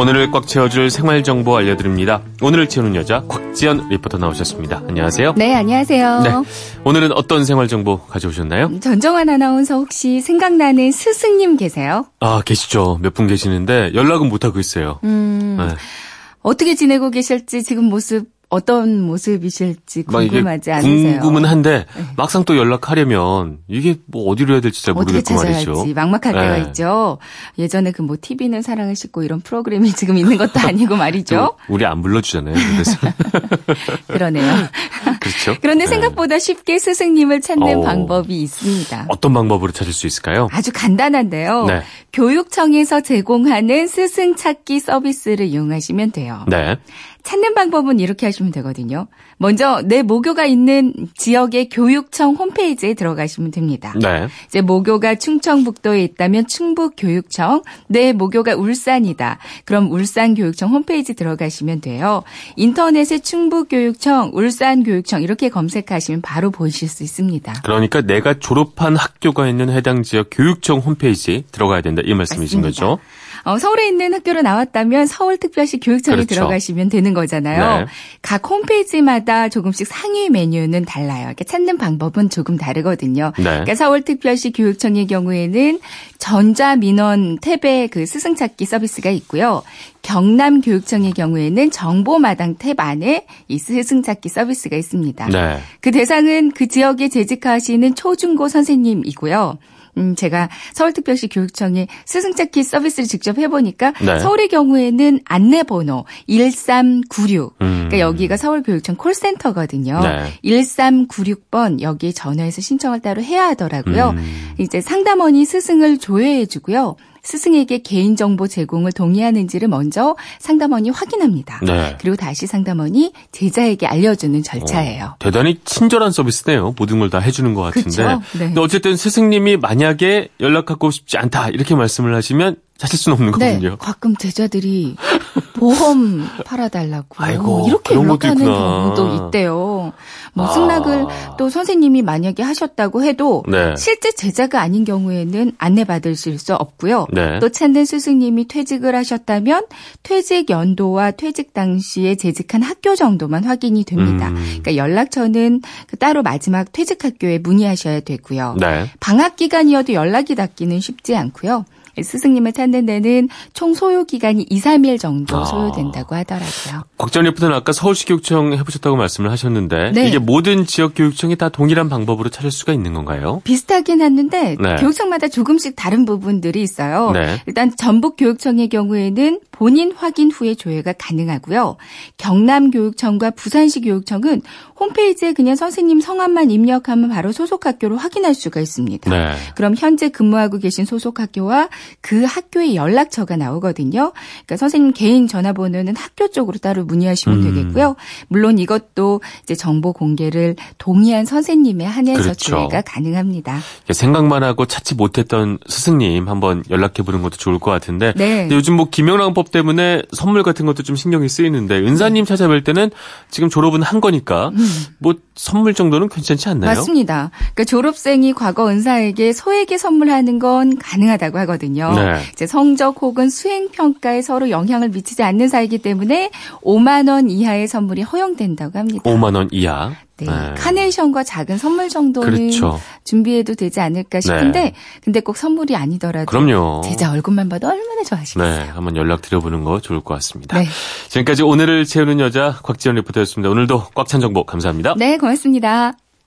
오늘을 꽉 채워줄 생활 정보 알려드립니다. 오늘을 채우는 여자 곽지연 리포터 나오셨습니다. 안녕하세요. 네, 안녕하세요. 네, 오늘은 어떤 생활 정보 가져오셨나요? 전정환 아나운서 혹시 생각나는 스승님 계세요? 아, 계시죠. 몇 분 계시는데 연락은 못하고 있어요. 음, 네. 어떻게 지내고 계실지 지금 모습 어떤 모습이실지 궁금하지 않으세요? 궁금은 한데 네. 막상 또 연락하려면 이게 뭐 어디로 해야 될지 잘 모르겠고 말이죠. 막막할 네. 때가 있죠. 예전에 그 뭐 TV는 사랑을 싣고 이런 프로그램이 지금 있는 것도 아니고 말이죠. 우리 안 불러주잖아요. 그래서 그러네요. 그렇죠. 그런데 네. 생각보다 쉽게 스승님을 찾는 오, 방법이 있습니다. 어떤 방법으로 찾을 수 있을까요? 아주 간단한데요. 네. 교육청에서 제공하는 스승 찾기 서비스를 이용하시면 돼요. 네. 찾는 방법은 이렇게 하시면 되거든요. 먼저 내 모교가 있는 지역의 교육청 홈페이지에 들어가시면 됩니다. 네. 이제 모교가 충청북도에 있다면 충북교육청, 내 모교가 울산이다. 그럼 울산교육청 홈페이지 들어가시면 돼요. 인터넷에 충북교육청, 울산교육청 이렇게 검색하시면 바로 보실 수 있습니다. 그러니까 내가 졸업한 학교가 있는 해당 지역 교육청 홈페이지 들어가야 된다 이 말씀이신 맞습니다. 거죠? 어, 서울에 있는 학교로 나왔다면 서울특별시 교육청에 그렇죠. 들어가시면 되는 거잖아요. 네. 각 홈페이지마다 조금씩 상위 메뉴는 달라요. 이렇게 찾는 방법은 조금 다르거든요. 네. 그러니까 서울특별시 교육청의 경우에는 전자민원 탭에 그 스승 찾기 서비스가 있고요. 경남 교육청의 경우에는 정보마당 탭 안에 이 스승 찾기 서비스가 있습니다. 네. 그 대상은 그 지역에 재직하시는 초중고 선생님이고요. 음, 제가 서울특별시 교육청에 스승찾기 서비스를 직접 해보니까 네. 서울의 경우에는 안내번호 1396. 음. 그러니까 여기가 서울교육청 콜센터거든요. 네. 1396번 여기에 전화해서 신청을 따로 해야 하더라고요. 음. 이제 상담원이 스승을 조회해 주고요. 스승에게 개인정보 제공을 동의하는지를 먼저 상담원이 확인합니다. 네. 그리고 다시 상담원이 제자에게 알려주는 절차예요. 어, 대단히 친절한 서비스네요. 모든 걸 다 해주는 것 같은데. 그렇죠? 네. 근데 어쨌든 스승님이 만약에 연락하고 싶지 않다 이렇게 말씀을 하시면 찾을 수는 없는 네, 거군요. 가끔 제자들이 보험 팔아달라고 아이고, 이렇게 연락하는 경우도 있대요. 뭐 아. 승낙을 또 선생님이 만약에 하셨다고 해도 네. 실제 제자가 아닌 경우에는 안내받으실 수 없고요. 네. 또 찾는 스승님이 퇴직을 하셨다면 퇴직 연도와 퇴직 당시에 재직한 학교 정도만 확인이 됩니다. 음. 그러니까 연락처는 그 따로 마지막 퇴직 학교에 문의하셔야 되고요. 네. 방학 기간이어도 연락이 닿기는 쉽지 않고요. 스승님을 찾는 데는 총 소요 기간이 2, 3일 정도 아. 소요된다고 하더라고요. 곽전 리포터는 아까 서울시 교육청 해보셨다고 말씀을 하셨는데 네. 이게 모든 지역 교육청이 다 동일한 방법으로 찾을 수가 있는 건가요? 비슷하긴 했는데 네. 교육청마다 조금씩 다른 부분들이 있어요. 네. 일단 전북 교육청의 경우에는 본인 확인 후에 조회가 가능하고요. 경남 교육청과 부산시 교육청은 홈페이지에 그냥 선생님 성함만 입력하면 바로 소속 학교로 확인할 수가 있습니다. 네. 그럼 현재 근무하고 계신 소속 학교와 그 학교의 연락처가 나오거든요. 그러니까 선생님 개인 전화번호는 학교 쪽으로 따로 문의하시면 음. 되겠고요. 물론 이것도 이제 정보 공개를 동의한 선생님에 한해서 그렇죠. 조회가 가능합니다. 생각만 하고 찾지 못했던 스승님 한번 연락해 보는 것도 좋을 것 같은데 네. 요즘 뭐 김영란법 때문에 선물 같은 것도 좀 신경이 쓰이는데 은사님 찾아뵐 때는 지금 졸업은 한 거니까 음. 뭐 선물 정도는 괜찮지 않나요? 맞습니다. 그러니까 졸업생이 과거 은사에게 소에게 선물하는 건 가능하다고 하 거든요. 네. 이제 성적 혹은 수행 평가에 서로 영향을 미치지 않는 사이기 때문에 5만 원 이하의 선물이 허용된다고 합니다. 5만 원 이하. 네. 네. 카네이션과 작은 선물 정도는 그렇죠. 준비해도 되지 않을까 싶은데 네. 근데 꼭 선물이 아니더라도 그럼요. 제자 얼굴만 봐도 얼마나 좋아하시겠어요. 네, 한번 연락 드려보는 거 좋을 것 같습니다. 네. 지금까지 오늘을 채우는 여자 곽지연 리포터였습니다. 오늘도 꽉 찬 정보 감사합니다. 네, 고맙습니다.